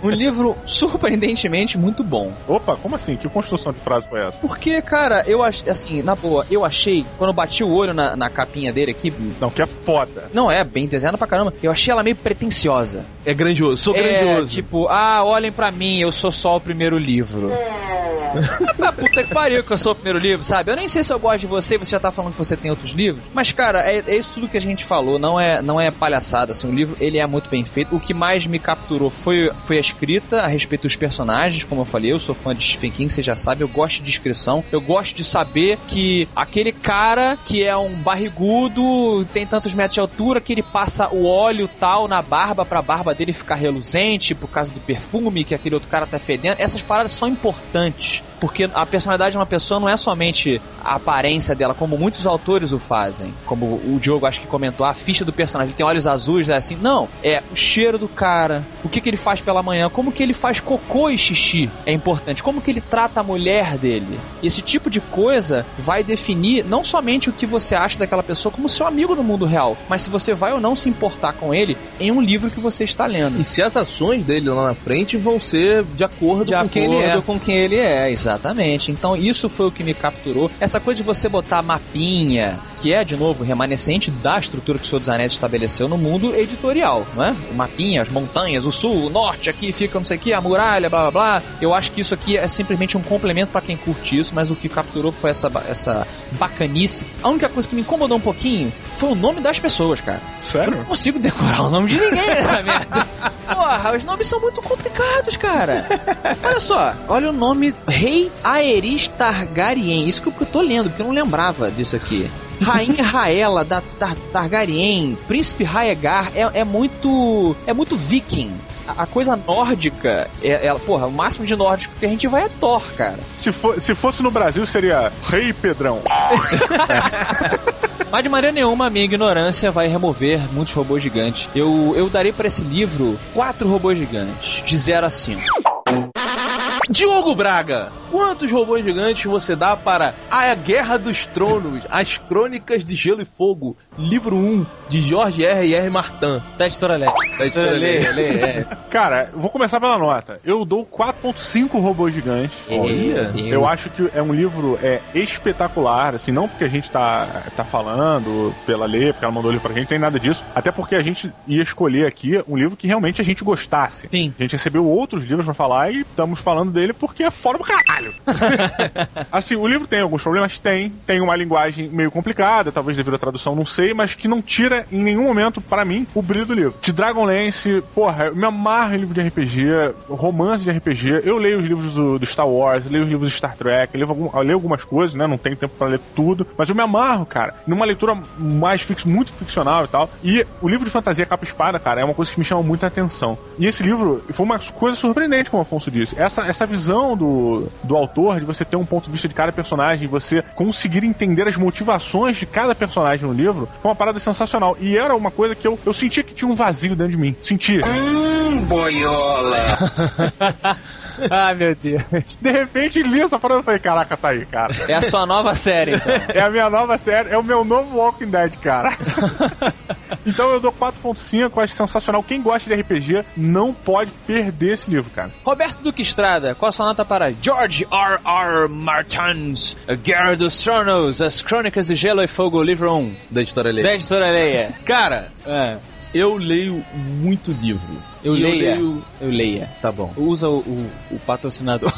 Speaker 2: Um livro surpreendentemente muito bom.
Speaker 1: Opa, como assim? Que construção de frase foi essa?
Speaker 2: Porque, cara, eu achei, assim, na boa, eu achei, quando eu bati o olho na, na capinha dele aqui,
Speaker 1: Não, que é foda.
Speaker 2: não é bem desenhada pra caramba, eu achei ela meio pretensiosa.
Speaker 3: É grandioso, sou
Speaker 2: É,
Speaker 3: grandioso.
Speaker 2: tipo, ah, olhem pra mim, eu sou só o primeiro livro. Ah, puta que pariu que eu sou o primeiro livro, sabe? Eu nem sei se eu gosto de você e você já tá falando que você tem outros livros. Mas, cara, é, é isso tudo que a gente falou, não é, não é palhaçada, assim, o livro, ele é muito bem feito. O que mais me capturou foi, foi a escrita a respeito dos personagens, como eu falei, eu sou fã de Stephen King, você já sabe, eu gosto de descrição, eu gosto de saber que aquele cara que é um barrigudo, tem tantos metros de altura, que ele passa o óleo tal na barba pra barba dele ficar reluzente, por causa do perfume que aquele outro cara tá fedendo. Essas paradas são importantes, porque a personalidade de uma pessoa não é somente a aparência dela, como muitos autores o fazem. Como o Diogo acho que comentou, a ficha do personagem, ele tem olhos azuis, é assim. Não, é o cheiro do cara, o que, que ele faz pela manhã, como que ele faz cocô e xixi é importante, como que ele trata a mulher dele. Esse tipo de coisa vai definir não somente o que você acha daquela pessoa como seu amigo no mundo real, mas se você vai ou não se importar com ele em um livro que você está lendo.
Speaker 3: E se as ações dele lá na frente vão ser de acordo
Speaker 2: De
Speaker 3: com
Speaker 2: acordo
Speaker 3: quem ele é.
Speaker 2: com quem ele é, Exatamente. Então isso foi o que me capturou. Essa coisa de você botar mapinha, que é, de novo, remanescente da estrutura que o Senhor dos Anéis estabeleceu no mundo editorial, não é? O mapinha, as montanhas, o sul, o norte, aqui fica não sei o que, a muralha, blá blá blá. Eu acho que isso aqui é simplesmente um complemento para quem curte isso, mas o que capturou foi essa, essa bacanice. A única coisa que me incomodou um pouquinho foi o nome das pessoas, cara.
Speaker 1: Sério?
Speaker 2: Eu não consigo decorar o nome de ninguém nessa merda. Porra, os nomes são muito complicados, cara. Olha só, olha o nome Rei Aerys Targaryen. Isso que eu tô lendo, porque eu não lembrava disso aqui. Rainha Raela da Tar Targaryen, Príncipe Raegar, é, é muito. é muito viking. A, coisa nórdica, é, é, porra, o máximo de nórdico que a gente vai é Thor, cara.
Speaker 1: Se, for, se fosse no Brasil, seria Rei Pedrão.
Speaker 2: Mas de maneira nenhuma a minha ignorância vai remover muitos robôs gigantes. Eu, eu darei para esse livro quatro robôs gigantes, de 0 a 5.
Speaker 3: Diogo Braga, quantos robôs gigantes você dá para A Guerra dos Tronos, As Crônicas de Gelo e Fogo, livro 1, de Jorge R. R. Martin?
Speaker 2: Da editora Lé.
Speaker 3: Da Lê,
Speaker 2: é.
Speaker 1: Cara, vou começar pela nota. Eu dou 4.5 robôs gigantes.
Speaker 3: Olha,
Speaker 1: Eu acho que é um livro é, espetacular, assim, não porque a gente tá, tá falando pela Lê, porque ela mandou o livro pra gente, não tem nada disso. Até porque a gente ia escolher aqui um livro que realmente a gente gostasse.
Speaker 2: Sim.
Speaker 1: A gente recebeu outros livros pra falar e estamos falando dele porque é foda do caralho. assim, o livro tem alguns problemas? Tem. Tem uma linguagem meio complicada, talvez devido à tradução, não sei, mas que não tira em nenhum momento, para mim, o brilho do livro. De Dragonlance, porra, eu me amarro em livro de RPG, romance de RPG. Eu leio os livros do, do Star Wars, leio os livros do Star Trek, leio, algum, leio algumas coisas, né? Não tenho tempo para ler tudo, mas eu me amarro, cara, numa leitura mais fix, muito ficcional e tal. E o livro de fantasia capa espada, cara, é uma coisa que me chama muita atenção. E esse livro foi uma coisa surpreendente, como o Afonso disse. Essa, essa visão do, do autor, de você ter um ponto de vista de cada personagem, você conseguir entender as motivações de cada personagem no livro, foi uma parada sensacional. E era uma coisa que eu, eu sentia que tinha um vazio dentro de mim. Sentia.
Speaker 2: Ai, meu Deus.
Speaker 1: De repente, li essa parada e falei, caraca, tá aí, cara.
Speaker 2: É a sua nova série, então.
Speaker 1: É a minha nova série, é o meu novo Walking Dead, cara. então eu dou 4.5, eu acho sensacional. Quem gosta de RPG não pode perder esse livro, cara.
Speaker 2: Roberto Duque Estrada, qual a sua nota para George R. R. Martins, A Guerra dos Tronos, As Crônicas de Gelo e Fogo, livro 1,
Speaker 3: Da editora Lê.
Speaker 2: da editora Leia?
Speaker 3: Cara,
Speaker 2: É,
Speaker 3: eu leio muito livro.
Speaker 2: eu
Speaker 3: E
Speaker 2: leia.
Speaker 3: leio-
Speaker 2: Eu leia.
Speaker 3: Tá bom.
Speaker 2: Usa o, o, o patrocinador.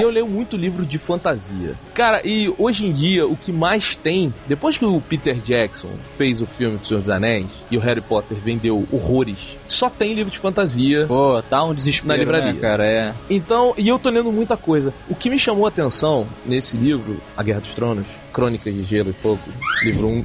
Speaker 3: E eu leio muito livro de fantasia. Cara, e hoje em dia o que mais tem, depois que o Peter Jackson fez o filme do Senhor dos Anéis e o Harry Potter vendeu horrores, só tem livro de fantasia.
Speaker 2: Pô, tá um desespero,
Speaker 3: Na livraria.
Speaker 2: né, cara? É.
Speaker 3: Então, e eu tô lendo muita coisa. O que me chamou a atenção nesse livro, A Guerra dos Tronos, Crônicas de Gelo e Fogo, livro 1,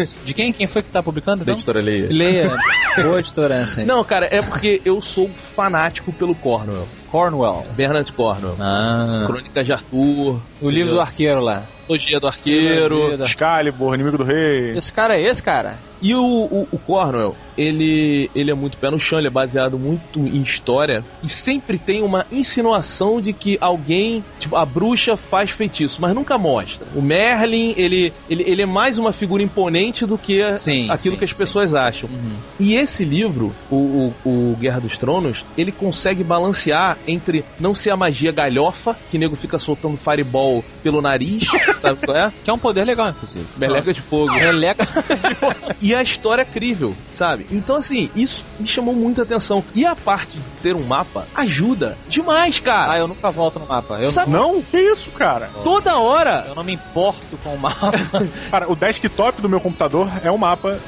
Speaker 2: Isso. De quem? Quem foi que tá publicando,
Speaker 3: da
Speaker 2: então?
Speaker 3: editora Leia.
Speaker 2: Leia. Boa editora essa aí.
Speaker 3: Não, cara, é porque eu sou fanático pelo Cornwell.
Speaker 2: Cornwell.
Speaker 3: Bernard Cornwell.
Speaker 2: Ah.
Speaker 3: Crônicas de Arthur.
Speaker 2: O livro do arqueiro lá.
Speaker 3: Trilogia do Arqueiro.
Speaker 1: Excalibur, inimigo do rei.
Speaker 2: Esse cara é esse, cara?
Speaker 3: E o, o, o Cornwell, ele, ele é muito pé no chão, ele é baseado muito em história. E sempre tem uma insinuação de que alguém, tipo, a bruxa faz feitiço, mas nunca mostra. O Merlin, ele, ele, ele é mais uma figura imponente do que
Speaker 2: Sim,
Speaker 3: aquilo
Speaker 2: sim,
Speaker 3: que as
Speaker 2: sim.
Speaker 3: pessoas acham. E esse livro, o, o, o Guerra dos Tronos, ele consegue balancear entre não ser a magia galhofa, que nego fica soltando fireball pelo nariz, sabe qual é?
Speaker 2: Que é um poder legal, inclusive.
Speaker 3: Meleca de fogo.
Speaker 2: Meleca.
Speaker 3: E a história é crível, sabe? Então, assim, isso me chamou muita atenção. E a parte de ter um mapa ajuda demais,
Speaker 2: ah,
Speaker 3: cara.
Speaker 2: eu nunca volto no mapa. Eu,
Speaker 3: Sabe-
Speaker 1: Não? Que isso, cara?
Speaker 3: Toda hora.
Speaker 2: eu não me importo com o mapa.
Speaker 1: Cara, o desktop do meu computador é um mapa.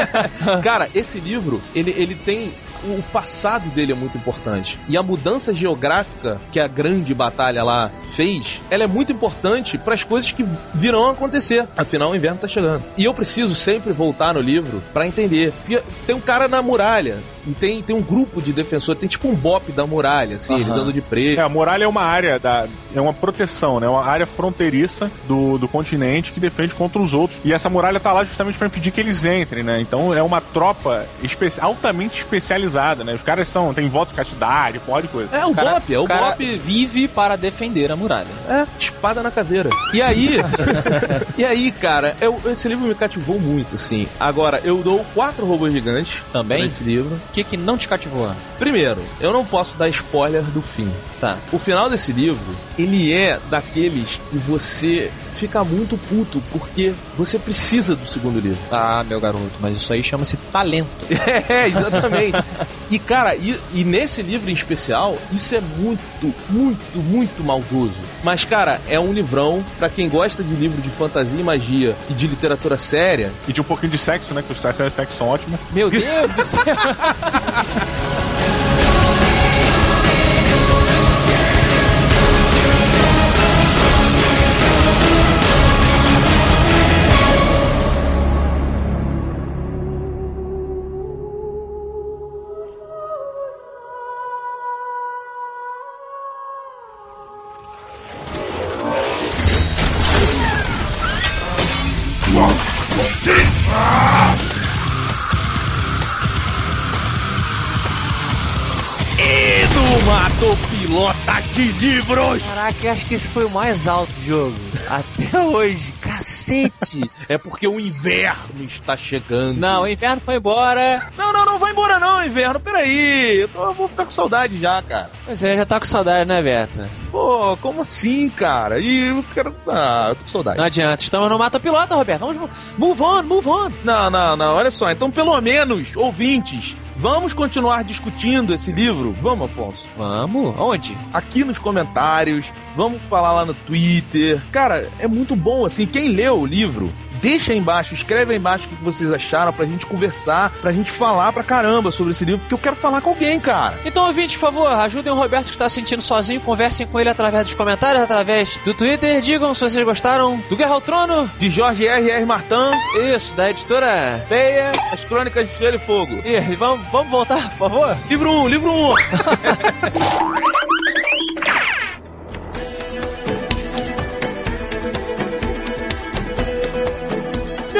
Speaker 3: Cara, esse livro, ele, ele tem. O passado dele é muito importante. E a mudança geográfica que a grande batalha lá fez, ela é muito importante para as coisas que virão acontecer. Afinal, o inverno tá chegando. E eu preciso sempre voltar no livro para entender. Porque tem um cara na muralha. E tem, tem um grupo de defensores, tem tipo um bop da muralha, assim,
Speaker 2: Aham.
Speaker 3: eles andam de preto.
Speaker 1: É, a muralha é uma área da. É uma proteção, né? Uma área fronteiriça do, do continente que defende contra os outros. E essa muralha tá lá justamente para impedir que eles entrem, né? Então é uma tropa espe altamente especializada pesada, né? Os caras são, tem voto de castidade, pode coisa.
Speaker 3: É o
Speaker 2: cara-
Speaker 3: Bop, é o
Speaker 2: cara
Speaker 3: Bop.
Speaker 2: vive para defender a muralha.
Speaker 3: É, espada na caveira. E aí, e aí, cara, eu- esse livro me cativou muito, assim. Agora, eu dou quatro robôs gigantes
Speaker 2: Também?
Speaker 3: pra esse livro.
Speaker 2: O que que não te cativou?
Speaker 3: Primeiro, eu não posso dar spoiler do fim.
Speaker 2: Tá.
Speaker 3: O final desse livro, ele é daqueles que você fica muito puto porque você precisa do segundo livro.
Speaker 2: Ah, meu garoto, mas isso aí chama-se talento.
Speaker 3: É, exatamente. e cara, e, e nesse livro em especial, isso é muito, muito, muito maldoso. Mas cara, é um livrão pra quem gosta de livro de fantasia e magia e de literatura séria.
Speaker 1: E de um pouquinho de sexo, né? Que os cenas de sexo são ótimos.
Speaker 2: Meu Deus do céu!
Speaker 3: E do Mato Pilota de Livros!
Speaker 2: Caraca, eu acho que esse foi o mais alto jogo. Até hoje. Cacete!
Speaker 3: É porque o inverno está chegando.
Speaker 2: Não, o inverno foi embora.
Speaker 3: Não, não, não vai embora não, inverno. Peraí, eu, tô, eu vou ficar com saudade já, cara.
Speaker 2: Pois é, já tá com saudade, né, Beto?
Speaker 3: Pô, como assim, cara? E eu quero. Ah, eu tô com saudade.
Speaker 2: Não adianta, estamos no Mata Pilota, Roberto. Vamos mo- move on, move on.
Speaker 3: Não, não, não, olha só. Então, pelo menos, ouvintes, vamos continuar discutindo esse livro? Vamos, Afonso?
Speaker 2: Vamos? Onde?
Speaker 3: Aqui nos comentários, vamos falar lá no Twitter. Cara, é muito bom, assim. Quem leu o livro, deixa aí embaixo, escreve aí embaixo o que vocês acharam pra gente conversar, pra gente falar pra caramba sobre esse livro, porque eu quero falar com alguém, cara.
Speaker 2: Então, ouvinte, por favor, ajudem o Roberto que está se sentindo sozinho, conversem com ele através dos comentários, através do Twitter, digam se vocês gostaram do Guerra ao Trono,
Speaker 3: De Jorge R. R. Martin,
Speaker 2: isso, da editora.
Speaker 3: Peia, As Crônicas de Gelo e Fogo.
Speaker 2: Ih, vamos, vamos voltar, por favor?
Speaker 3: Livro 1, livro 1.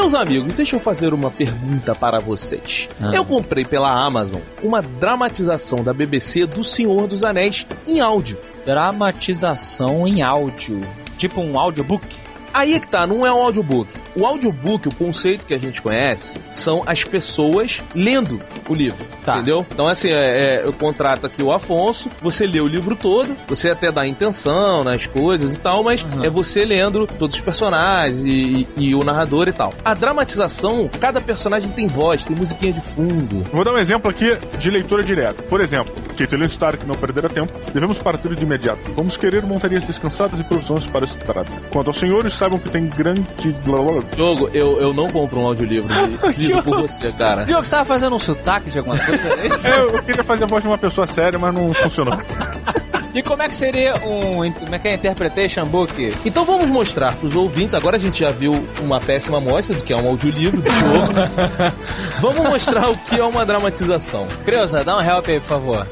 Speaker 3: Meus amigos, deixa eu fazer uma pergunta para vocês.
Speaker 2: Ah.
Speaker 3: Eu comprei pela Amazon uma dramatização da BBC do Senhor dos Anéis em áudio.
Speaker 2: Dramatização em áudio. Tipo um audiobook.
Speaker 3: Aí é que tá, não é um audiobook. O audiobook, o conceito que a gente conhece, são as pessoas lendo o livro.
Speaker 2: Tá.
Speaker 3: Entendeu? Então, assim, é, é, eu contrato aqui o Afonso, você lê o livro todo, você até dá intenção nas coisas e tal, mas
Speaker 2: Uhum.
Speaker 3: é você lendo todos os personagens e, e- e o narrador e tal. A dramatização, cada personagem tem voz, tem musiquinha de fundo.
Speaker 1: Vou dar um exemplo aqui de leitura direta. Por exemplo, Caitlin Stark não perderá tempo. Devemos partir de imediato. Vamos querer montarias descansadas e provisões para esse trato. Quanto aos senhores, saibam que tem grande... blá, blá, blá.
Speaker 3: Jogo, eu, eu não compro um audiolivro lido por você, cara.
Speaker 2: Diogo, você tava fazendo um sotaque de alguma coisa? É isso?
Speaker 1: É, eu queria fazer a voz de uma pessoa séria, mas não funcionou.
Speaker 2: E como é que seria um. Como é que é interpretation book?
Speaker 3: Então vamos mostrar para os ouvintes. Agora a gente já viu uma péssima amostra do que é um audiolivro do jogo. vamos mostrar o que é uma dramatização.
Speaker 2: Creuza, dá um help aí, por favor.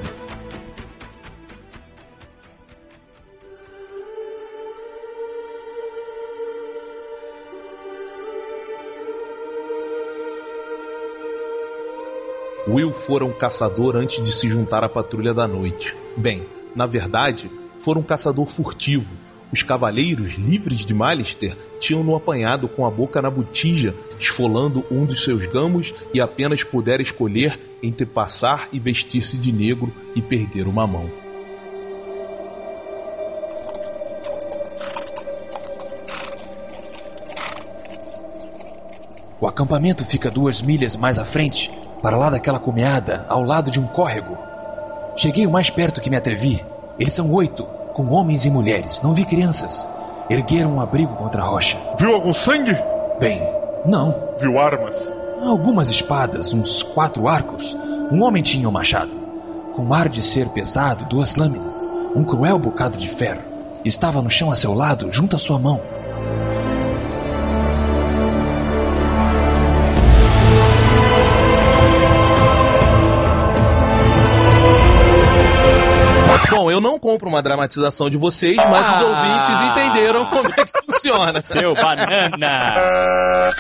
Speaker 3: Will fora um caçador antes de se juntar à patrulha da noite. Bem, na verdade, fora um caçador furtivo. Os cavaleiros livres de Malister tinham-no apanhado com a boca na botija, esfolando um dos seus gamos e apenas pudera escolher entre passar e vestir-se de negro e perder uma mão.
Speaker 6: O acampamento fica duas milhas mais à frente, para lá daquela cumeada, ao lado de um córrego. Cheguei o mais perto que me atrevi. Eles são oito, com homens e mulheres, não vi crianças. Ergueram um abrigo contra a rocha.
Speaker 1: Viu algum sangue?
Speaker 6: Bem, não.
Speaker 1: Viu armas?
Speaker 6: Algumas espadas, uns quatro arcos. Um homem tinha um machado. Com ar de ser pesado, duas lâminas. Um cruel bocado de ferro. Estava no chão a seu lado, junto à sua mão.
Speaker 3: Bom, eu não compro uma dramatização de vocês, mas os
Speaker 2: Ah.
Speaker 3: ouvintes entenderam como é que funciona.
Speaker 4: Seu banana!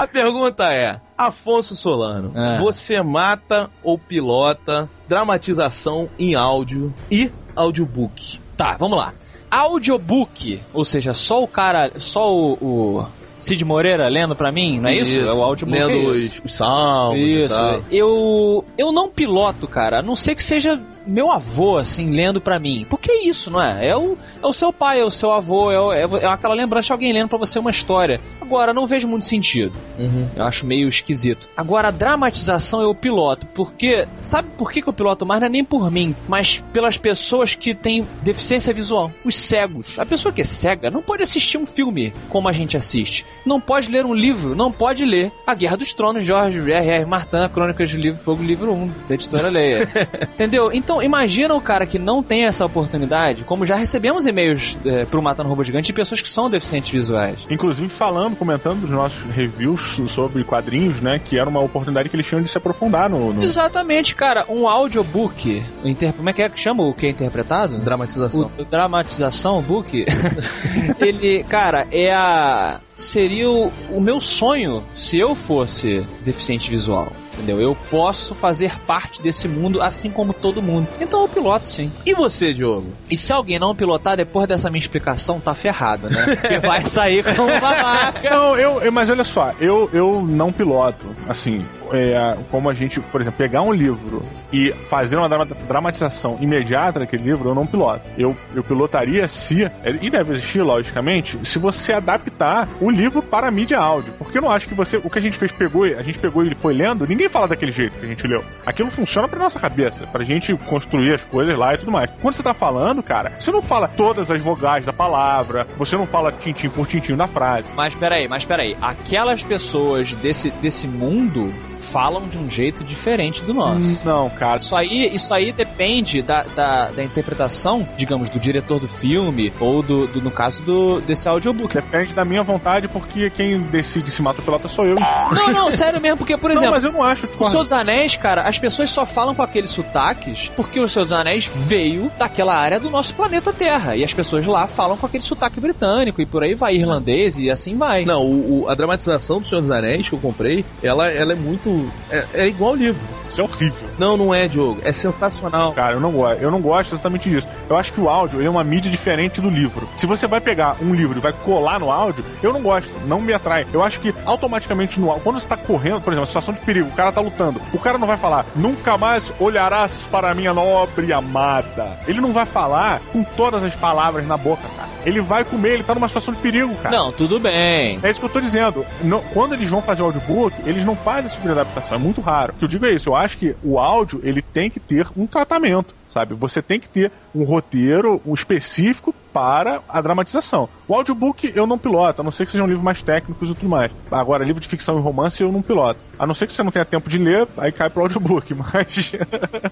Speaker 3: A pergunta é: Afonso Solano,
Speaker 2: É.
Speaker 3: você mata ou pilota dramatização em áudio e audiobook?
Speaker 2: Tá, vamos lá. Audiobook, ou seja, só o cara, só o, o Cid Moreira lendo pra mim, não é isso? É o audiobook.
Speaker 3: Lendo
Speaker 2: é
Speaker 3: os,
Speaker 2: isso.
Speaker 3: os salmos
Speaker 2: Isso. Eu eu não piloto, cara, a não ser que seja meu avô, assim, lendo pra mim. Porque é isso, não é? É o, é o seu pai, é o seu avô, é, o- é, é aquela lembrança de alguém lendo pra você uma história. Agora, não vejo muito sentido.
Speaker 3: Uhum.
Speaker 2: Eu acho meio esquisito. Agora, a dramatização eu piloto, porque. Sabe por que, que eu piloto mais? Não é nem por mim, mas pelas pessoas que têm deficiência visual. Os cegos. A pessoa que é cega não pode assistir um filme como a gente assiste. Não pode ler um livro, não pode ler A Guerra dos Tronos, Jorge R.R. Martin, Crônicas do Livro Fogo, livro 1, da editora Leia. Entendeu? Então, imagina o cara que não tem essa oportunidade, como já recebemos e-mails é, pro Matando Robô Gigante de pessoas que são deficientes visuais.
Speaker 1: Inclusive falando, comentando dos nossos reviews sobre quadrinhos, né? Que era uma oportunidade que eles tinham de se aprofundar no. no-
Speaker 2: Exatamente, cara. Um audiobook. Inter... Como é que é que chama o que é interpretado?
Speaker 3: Dramatização.
Speaker 2: O, o dramatização, o book. ele, cara, é a. Seria o, o meu sonho se eu fosse deficiente visual. Entendeu? Eu posso fazer parte desse mundo assim como todo mundo. Então eu piloto sim.
Speaker 3: E você, Diogo?
Speaker 2: E se alguém não pilotar, depois dessa minha explicação, tá ferrado, né? Porque vai sair com uma marca.
Speaker 1: Não, eu, eu- mas olha só, eu, eu não piloto. Assim, é, como a gente, por exemplo, pegar um livro e fazer uma drama- dramatização imediata daquele livro, eu não piloto. Eu, eu pilotaria se, é, e deve existir, logicamente, se você adaptar o livro para mídia áudio. Porque eu não acho que você, o que a gente fez, pegou, a gente pegou e ele foi lendo, ninguém fala daquele jeito que a gente leu. Aquilo funciona pra nossa cabeça, pra gente construir as coisas lá e tudo mais. Quando você tá falando, cara, você não fala todas as vogais da palavra, você não fala tintim por tintim da frase.
Speaker 2: Mas peraí, mas peraí. Aquelas pessoas desse, desse mundo falam de um jeito diferente do nosso.
Speaker 1: Não, cara.
Speaker 2: Isso aí, isso aí depende da, da, da interpretação, digamos, do diretor do filme ou do, do- no caso do desse audiobook.
Speaker 1: Depende da minha vontade, porque quem decide se mata ou pilota sou eu.
Speaker 2: Não, não, sério mesmo, porque, por
Speaker 1: não,
Speaker 2: exemplo,
Speaker 1: mas eu não acho.
Speaker 2: o
Speaker 1: discordo.
Speaker 2: Senhor dos Anéis, cara, as pessoas só falam com aqueles sotaques porque o Senhor dos Anéis veio daquela área do nosso planeta Terra. E as pessoas lá falam com aquele sotaque britânico e por aí vai, irlandês e assim vai.
Speaker 3: Não, o, o- a dramatização do Senhor dos Anéis que eu comprei, ela, ela é muito. É, é igual ao livro.
Speaker 1: Isso é horrível.
Speaker 3: Não, não é, Diogo. É sensacional.
Speaker 1: Cara, eu não gosto. Eu não gosto exatamente disso. Eu acho que o áudio é uma mídia diferente do livro. Se você vai pegar um livro e vai colar no áudio, eu não gosto. Não me atrai. Eu acho que automaticamente no áudio, quando você tá correndo, por exemplo, uma situação de perigo, o cara tá lutando, o cara não vai falar, nunca mais olharás para a minha nobre amada. Ele não vai falar com todas as palavras na boca, cara. Ele vai comer, ele tá numa situação de perigo, cara.
Speaker 2: Não, tudo bem.
Speaker 1: É isso que eu tô dizendo. Não- quando eles vão fazer o audiobook, eles não fazem esse tipo de adaptação. É muito raro. O que eu digo é isso. Eu acho que o áudio, ele tem que ter um tratamento, sabe? Você tem que ter um roteiro um específico para a dramatização. O audiobook eu não piloto, a não ser que sejam livros mais técnicos e tudo mais. Agora, livro de ficção e romance eu não piloto. A não ser que você não tenha tempo de ler, aí cai pro audiobook, mas...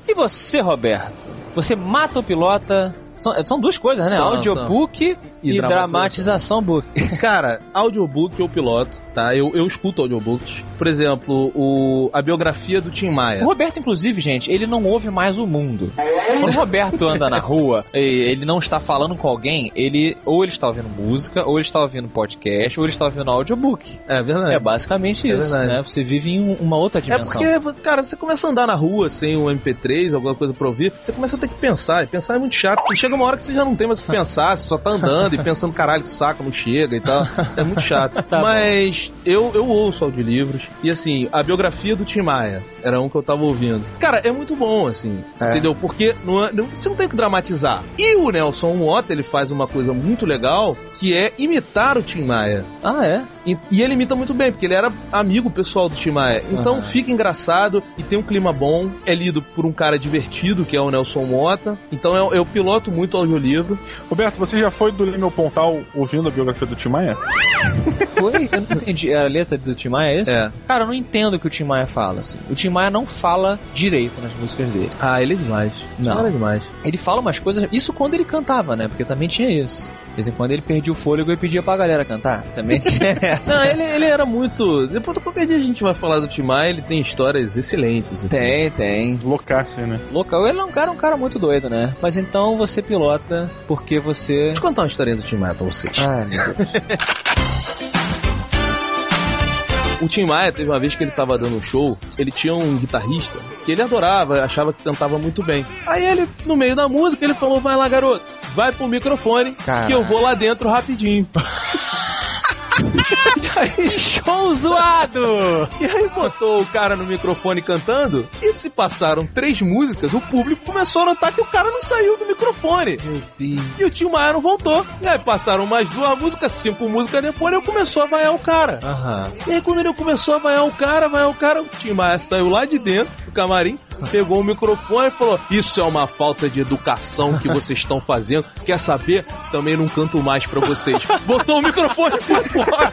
Speaker 2: E você, Roberto? Você mata o pilota? São, são duas coisas, né?
Speaker 3: São,
Speaker 2: Audiobook e,
Speaker 3: E
Speaker 2: dramatização book.
Speaker 3: Cara, audiobook eu piloto, tá? Eu, eu escuto audiobooks. Por exemplo, o, a biografia do Tim Maia.
Speaker 2: O Roberto, inclusive, gente, ele não ouve mais o mundo. Quando o Roberto anda na rua e ele não está falando com alguém, ele ou ele está ouvindo música, ou ele está ouvindo podcast, ou ele está ouvindo audiobook.
Speaker 3: É verdade.
Speaker 2: É basicamente
Speaker 3: É
Speaker 2: isso,
Speaker 3: verdade.
Speaker 2: né? Você vive em um- uma outra
Speaker 3: É
Speaker 2: dimensão.
Speaker 3: porque, cara, você começa a andar na rua sem o MP3, alguma coisa pra ouvir, você começa a ter que pensar, e pensar é muito chato, porque chega uma hora que você já não tem mais o que pensar, você só tá andando e pensando, caralho, que saco, não chega e tal. É muito chato.
Speaker 2: Tá
Speaker 3: Mas eu, eu ouço audiolivros, e assim, a biografia do Tim Maia era um que eu tava ouvindo. Cara, é muito bom, assim,
Speaker 2: É.
Speaker 3: entendeu? Porque não é- não- você não tem que dramatizar. E o Nelson Mota, ele faz uma coisa muito legal, que é imitar o Tim Maia.
Speaker 2: Ah, é?
Speaker 3: E, e ele imita muito bem, porque ele era amigo pessoal do Tim Maia. Então
Speaker 2: Aham.
Speaker 3: fica engraçado e tem um clima bom. É lido por um cara divertido, que é o Nelson Mota. Então eu, eu piloto muito o audiolivro.
Speaker 1: Roberto, você já foi do Meu Pontal ouvindo a biografia do Tim Maia?
Speaker 2: Foi? Eu não entendi. A letra do Tim Maia é esse?
Speaker 3: É.
Speaker 2: Cara, eu não entendo o que o Tim Maia fala, assim. O Tim Maia não fala direito nas músicas dele.
Speaker 3: Ah, ele é demais.
Speaker 2: Não.
Speaker 3: Não. é demais.
Speaker 2: Ele fala umas coisas. Isso quando ele cantava, né? Porque também tinha isso. De vez em quando ele perdia o fôlego e pedia pra galera cantar. Também tinha essa.
Speaker 3: Não, ele, ele era muito. Depois qualquer dia a gente vai falar do Tim Maia, ele tem histórias excelentes. Assim.
Speaker 2: Tem, tem.
Speaker 1: Loucaço, né?
Speaker 2: Local, ele é um cara, um cara muito doido, né? Mas então você pilota porque você.
Speaker 3: Deixa eu contar uma historinha do Tim Maia pra vocês.
Speaker 2: Ah, meu Deus.
Speaker 3: O Tim Maia teve uma vez que ele tava dando um show, ele tinha um guitarrista que ele adorava, achava que cantava muito bem. Aí ele, no meio da música, ele falou: Vai lá, garoto, vai pro microfone que eu vou lá dentro rapidinho.
Speaker 2: Que show zoado!
Speaker 3: E aí botou o cara no microfone cantando, e se passaram três músicas, o público começou a notar que o cara não saiu do microfone.
Speaker 2: Meu Deus.
Speaker 3: E o Tim Maia não voltou. E aí passaram mais duas músicas, cinco músicas depois, ele começou a vaiar o cara.
Speaker 2: Aham.
Speaker 3: E aí quando ele começou a vaiar o cara, vaiar o cara, o Tim Maia saiu lá de dentro do camarim, pegou o microfone e falou: Isso é uma falta de educação que vocês estão fazendo. Quer saber? Também não canto mais pra vocês. Botou o microfone pra fora.